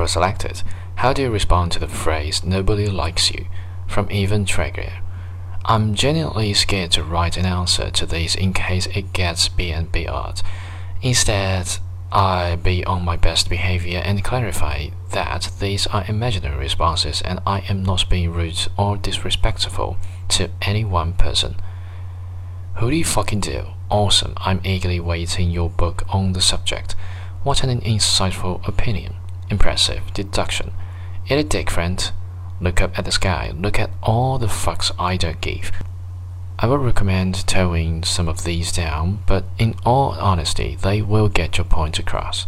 Pro Selected. How do you respond to the phrase "nobody likes you" from Evan Traeger? I'm genuinely scared to write an answer to this in case it gets BNBR'd. Instead, I be on my best behavior and clarify that these are imaginary responses and I am not being rude or disrespectful to any one person. Who do you fucking do? Awesome. I'm eagerly waiting your book on the subject. What an insightful opinion. Impressive deduction. Dick, friend. Look up at the sky. Look at all the fucks Ida don't. I would recommend towing some of these down, but in all honesty, they will get your point across.